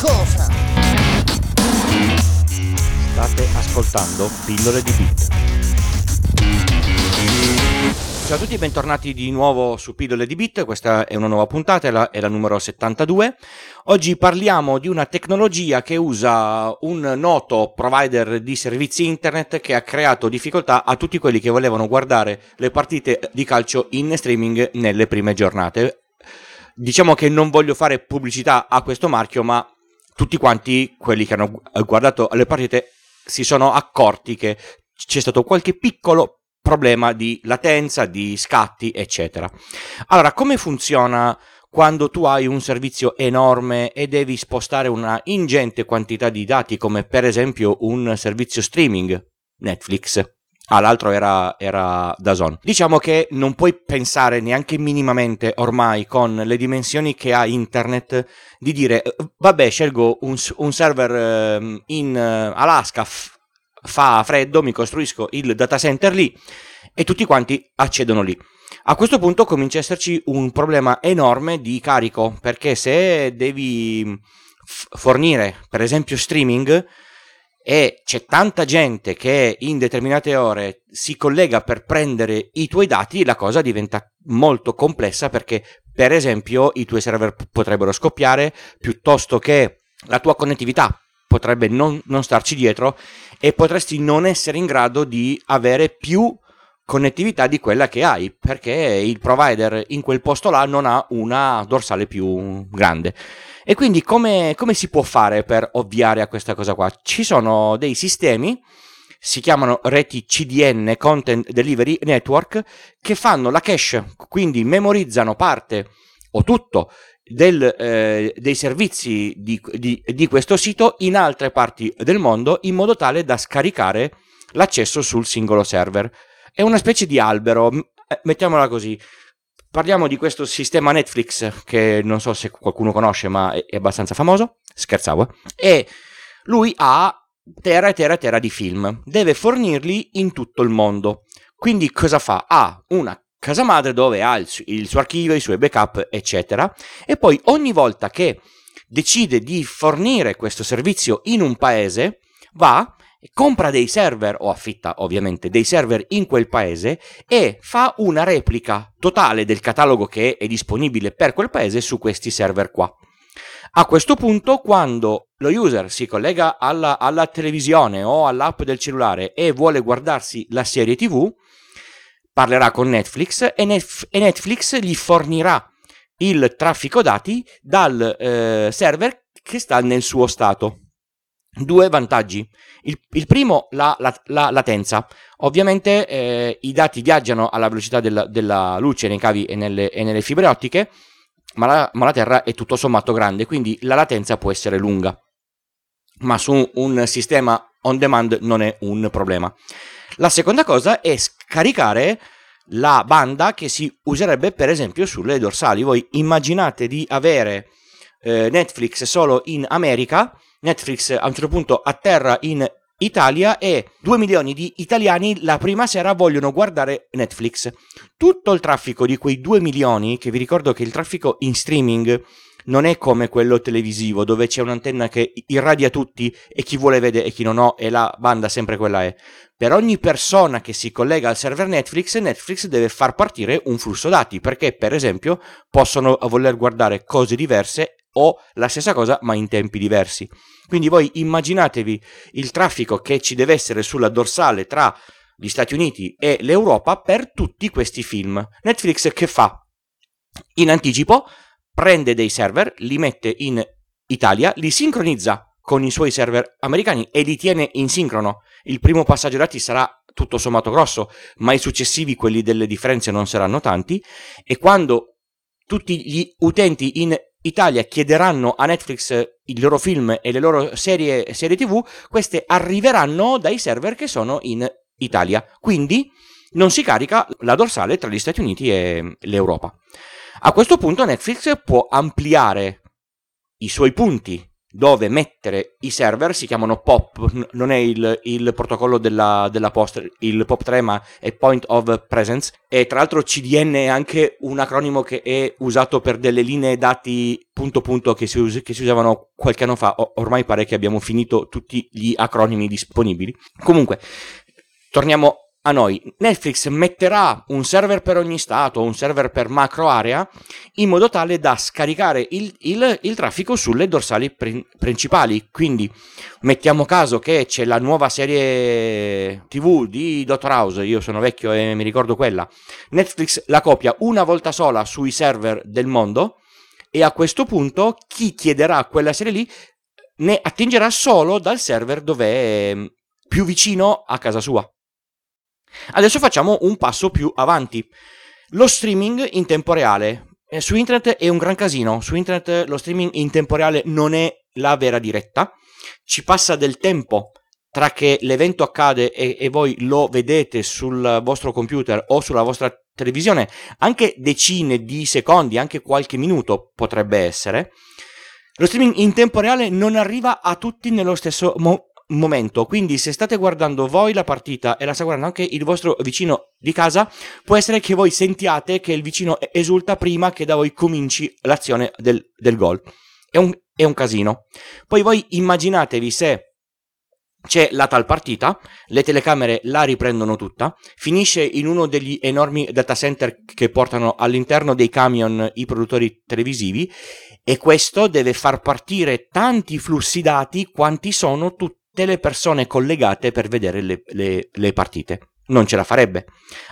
cosa? State ascoltando Pillole di Bit. Ciao a tutti bentornati di nuovo su Pillole di Bit, questa è una nuova puntata, è la, è la, numero 72. Oggi parliamo di una tecnologia che usa un noto provider di servizi internet che ha creato difficoltà a tutti quelli che volevano guardare le partite di calcio in streaming nelle prime giornate. Diciamo che non voglio fare pubblicità a questo marchio, ma tutti quanti quelli che hanno guardato le partite si sono accorti che c'è stato qualche piccolo problema di latenza, di scatti, eccetera. Allora, come funziona quando tu hai un servizio enorme e devi spostare una ingente quantità di dati, come per esempio un servizio streaming, Netflix? Ah, l'altro era, era Dazon. Diciamo che non puoi pensare neanche minimamente ormai con le dimensioni che ha internet di dire vabbè scelgo un, un server ehm, in eh, Alaska, f- fa freddo, mi costruisco il data center lì e tutti quanti accedono lì. A questo punto comincia a esserci un problema enorme di carico, perché se devi fornire, per esempio, streaming e c'è tanta gente che in determinate ore si collega per prendere i tuoi dati, la cosa diventa molto complessa perché, per esempio, i tuoi server potrebbero scoppiare piuttosto che la tua connettività potrebbe non, non starci dietro e potresti non essere in grado di avere più connettività di quella che hai perché il provider in quel posto là non ha una dorsale più grande e quindi come, come si può fare per ovviare a questa cosa qua ci sono dei sistemi si chiamano reti CDN Content Delivery Network che fanno la cache quindi memorizzano parte o tutto del, eh, dei servizi di, di, di questo sito in altre parti del mondo in modo tale da scaricare l'accesso sul singolo server è una specie di albero, eh, mettiamola così. Parliamo di questo sistema Netflix che non so se qualcuno conosce, ma è, abbastanza famoso. Scherzavo. E lui ha terra e terra e terra di film. Deve fornirli in tutto il mondo. Quindi cosa fa? Ha una casa madre dove ha il suo archivio, i suoi backup, eccetera. E poi ogni volta che decide di fornire questo servizio in un paese, va compra dei server o affitta ovviamente dei server in quel paese e fa una replica totale del catalogo che è disponibile per quel paese su questi server qua. A questo punto, quando lo user si collega alla, alla televisione o all'app del cellulare e vuole guardarsi la serie TV, parlerà con Netflix e, Nef- e Netflix gli fornirà il traffico dati dal eh, server che sta nel suo stato due vantaggi. Il, il primo, la, la, la, latenza. Ovviamente eh, i dati viaggiano alla velocità della, della luce nei cavi e nelle, e nelle fibre ottiche, ma la, ma la, Terra è tutto sommato grande, quindi la latenza può essere lunga. Ma su un sistema on demand non è un problema. La seconda cosa è scaricare la banda che si userebbe per esempio sulle dorsali. Voi immaginate di avere eh, Netflix solo in America Netflix a un certo punto atterra in Italia e 2 milioni di italiani la prima sera vogliono guardare Netflix. Tutto il traffico di quei 2 milioni, che vi ricordo che il traffico in streaming non è come quello televisivo dove c'è un'antenna che irradia tutti e chi vuole vede e chi non ha e la banda sempre quella è. Per ogni persona che si collega al server Netflix, Netflix deve far partire un flusso dati perché per esempio possono voler guardare cose diverse o la stessa cosa ma in tempi diversi. Quindi voi immaginatevi il traffico che ci deve essere sulla dorsale tra gli Stati Uniti e l'Europa per tutti questi film. Netflix che fa? In anticipo prende dei server, li mette in Italia, li sincronizza con i suoi server americani e li tiene in sincrono. Il primo passaggio dati sarà tutto sommato grosso, ma i successivi, quelli delle differenze, non saranno tanti. E quando tutti gli utenti in Italia chiederanno a Netflix i loro film e le loro serie, serie TV, queste arriveranno dai server che sono in Italia. Quindi non si carica la dorsale tra gli Stati Uniti e l'Europa. A questo punto Netflix può ampliare i suoi punti dove mettere i server, si chiamano POP, non è il, il protocollo della, della posta, il POP3 ma è Point of Presence e tra l'altro CDN è anche un acronimo che è usato per delle linee dati punto punto che si, us- che si usavano qualche anno fa, o- ormai pare che abbiamo finito tutti gli acronimi disponibili. Comunque, torniamo a noi. Netflix metterà un server per ogni stato, un server per macro area, in modo tale da scaricare il, il, il traffico sulle dorsali prin- principali. Quindi mettiamo caso che c'è la nuova serie TV di Dr. House, io sono vecchio e mi ricordo quella. Netflix la copia una volta sola sui server del mondo e a questo punto chi chiederà quella serie lì ne attingerà solo dal server dove è più vicino a casa sua. Adesso facciamo un passo più avanti. Lo streaming in tempo reale. Eh, su internet è un gran casino, su internet lo streaming in tempo reale non è la vera diretta, ci passa del tempo tra che l'evento accade e, e, voi lo vedete sul vostro computer o sulla vostra televisione, anche decine di secondi, anche qualche minuto potrebbe essere. Lo streaming in tempo reale non arriva a tutti nello stesso mo- momento. Quindi, se state guardando voi la partita e la sta guardando anche il vostro vicino di casa, può essere che voi sentiate che il vicino esulta prima che da voi cominci l'azione del, del gol. È un, è un casino. Poi voi immaginatevi se c'è la tal partita, le telecamere la riprendono tutta, finisce in uno degli enormi data center che portano all'interno dei camion i produttori televisivi e questo deve far partire tanti flussi dati quanti sono tutti tutte le persone collegate per vedere le, le, le partite. Non ce la farebbe.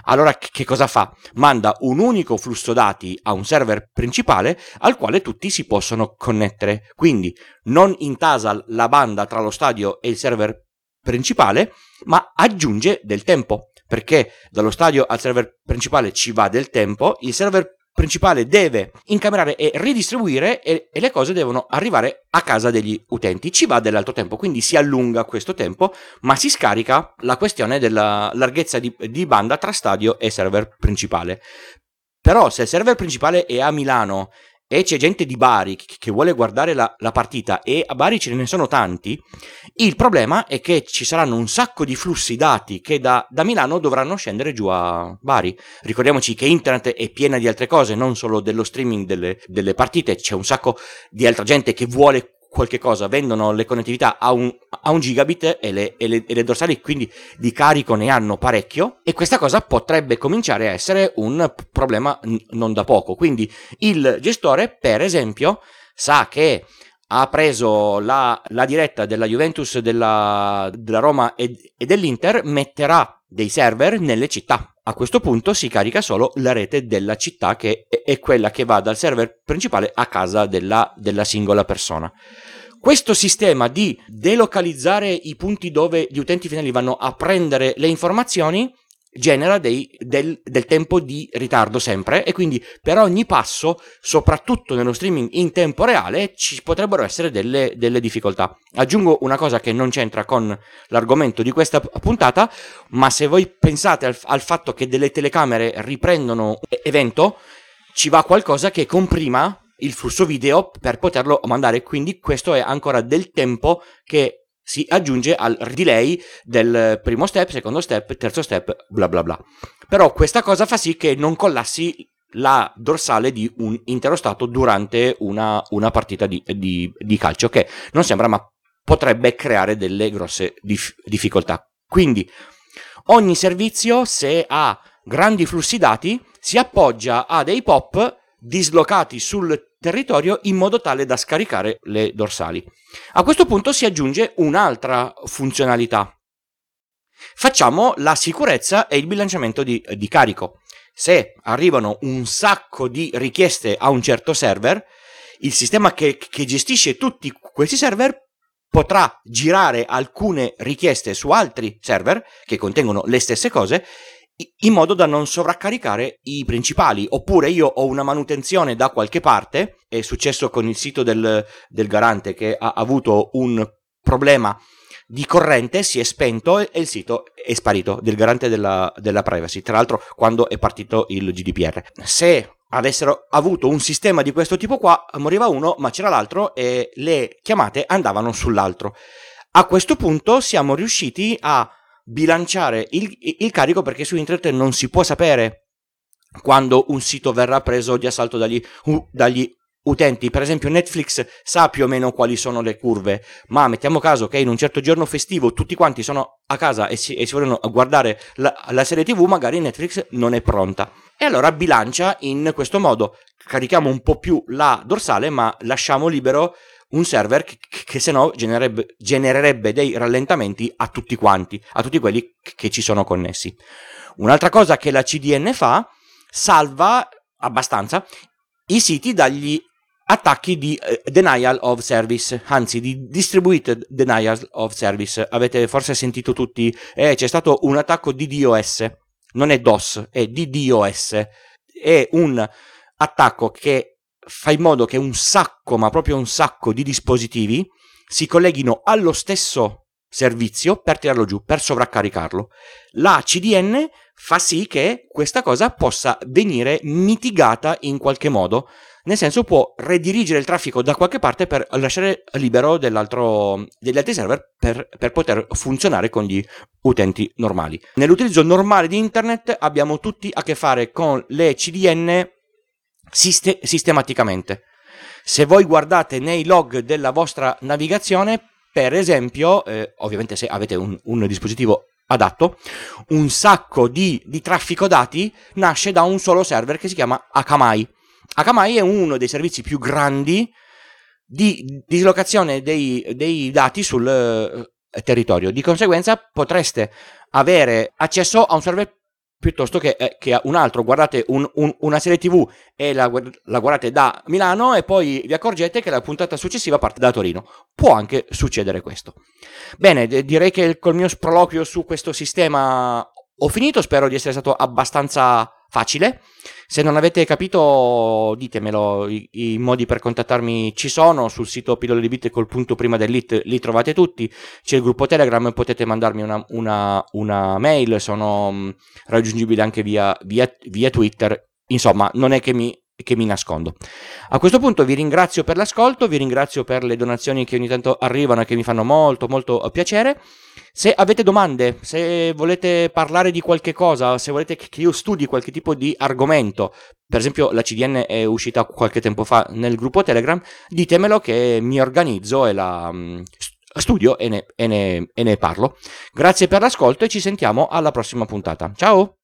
Allora che cosa fa? Manda un unico flusso dati a un server principale al quale tutti si possono connettere. Quindi non intasa la banda tra lo stadio e il server principale, ma aggiunge del tempo. Perché dallo stadio al server principale ci va del tempo, il server principale deve incamerare e ridistribuire e, e, le cose devono arrivare a casa degli utenti. Ci va dell'altro tempo, quindi si allunga questo tempo, ma si scarica la questione della larghezza di, di banda tra stadio e server principale. Però se il server principale è a Milano e c'è gente di Bari che vuole guardare la, la, partita e a Bari ce ne sono tanti, il problema è che ci saranno un sacco di flussi dati che da, da Milano dovranno scendere giù a Bari. Ricordiamoci che internet è piena di altre cose, non solo dello streaming delle, delle partite, c'è un sacco di altra gente che vuole qualche cosa, vendono le connettività a un, a un gigabit e le, e, le, e le, dorsali quindi di carico ne hanno parecchio e questa cosa potrebbe cominciare a essere un problema n- non da poco. Quindi il gestore, per esempio, sa che ha preso la, la diretta della Juventus, della, della Roma e, e dell'Inter, metterà dei server nelle città. A questo punto si carica solo la rete della città che è quella che va dal server principale a casa della, della singola persona. Questo sistema di delocalizzare i punti dove gli utenti finali vanno a prendere le informazioni genera dei, del, del, tempo di ritardo sempre e quindi per ogni passo, soprattutto nello streaming in tempo reale, ci potrebbero essere delle, delle difficoltà. Aggiungo una cosa che non c'entra con l'argomento di questa puntata, ma se voi pensate al, al fatto che delle telecamere riprendono evento, ci va qualcosa che comprima il flusso video per poterlo mandare, quindi questo è ancora del tempo che si aggiunge al delay del primo step, secondo step, terzo step, bla bla bla. Però questa cosa fa sì che non collassi la dorsale di un intero stato durante una, una partita di, di, di, calcio, che non sembra, ma potrebbe creare delle grosse dif- difficoltà. Quindi ogni servizio, se ha grandi flussi dati, si appoggia a dei pop dislocati sul territorio in modo tale da scaricare le dorsali. A questo punto si aggiunge un'altra funzionalità. Facciamo la sicurezza e il bilanciamento di, di carico. Se arrivano un sacco di richieste a un certo server, il sistema che, che gestisce tutti questi server potrà girare alcune richieste su altri server che contengono le stesse cose in modo da non sovraccaricare i principali. Oppure io ho una manutenzione da qualche parte, è successo con il sito del, del garante che ha avuto un problema di corrente, si è spento e il sito è sparito del garante della, della privacy. Tra l'altro quando è partito il GDPR. Se avessero avuto un sistema di questo tipo qua, moriva uno, ma c'era l'altro e le chiamate andavano sull'altro. A questo punto siamo riusciti a bilanciare il, il carico perché su internet non si può sapere quando un sito verrà preso di assalto dagli, uh, dagli utenti. Per esempio, Netflix sa più o meno quali sono le curve, ma mettiamo caso che in un certo giorno festivo tutti quanti sono a casa e si, e si vogliono guardare la, la, serie TV, magari Netflix non è pronta. E allora bilancia in questo modo. Carichiamo un po' più la dorsale, ma lasciamo libero un server che, che se no genererebbe, genererebbe dei rallentamenti a tutti quanti, a tutti quelli che ci sono connessi. Un'altra cosa che la CDN fa, salva abbastanza i siti dagli attacchi di uh, denial of service, anzi di distributed denial of service. Avete forse sentito tutti, eh, c'è stato un attacco di DOS, non è DOS, è DDoS. È un attacco che fa in modo che un sacco, ma proprio un sacco di dispositivi si colleghino allo stesso servizio per tirarlo giù, per sovraccaricarlo. La CDN fa sì che questa cosa possa venire mitigata in qualche modo nel senso può redirigere il traffico da qualche parte per lasciare libero degli altri server per, per, poter funzionare con gli utenti normali. Nell'utilizzo normale di internet abbiamo tutti a che fare con le CDN siste- sistematicamente. Se voi guardate nei log della vostra navigazione, per esempio, eh, ovviamente se avete un, un dispositivo adatto, un sacco di, di, traffico dati nasce da un solo server che si chiama Akamai. Akamai è uno dei servizi più grandi di dislocazione dei, dei dati sul eh, territorio. Di conseguenza potreste avere accesso a un server piuttosto che, eh, che un altro. Guardate un, un, una serie TV e la, la, guardate da Milano e poi vi accorgete che la puntata successiva parte da Torino. Può anche succedere questo. Bene, d- direi che col mio sproloquio su questo sistema ho finito. Spero di essere stato abbastanza facile. Se non avete capito, ditemelo. I, I, modi per contattarmi ci sono sul sito pillole di bit col punto prima dell'it, li trovate tutti. C'è il gruppo Telegram, potete mandarmi una, una, una mail, sono mm, raggiungibile anche via, via, via Twitter. Insomma, non è che mi che mi nascondo. A questo punto vi ringrazio per l'ascolto, vi ringrazio per le donazioni che ogni tanto arrivano e che mi fanno molto molto piacere. Se avete domande, se volete parlare di qualche cosa, se volete che io studi qualche tipo di argomento, per esempio la CDN è uscita qualche tempo fa nel gruppo Telegram, ditemelo che mi organizzo e la mm, studio e ne, e ne, e ne parlo. Grazie per l'ascolto e ci sentiamo alla prossima puntata. Ciao!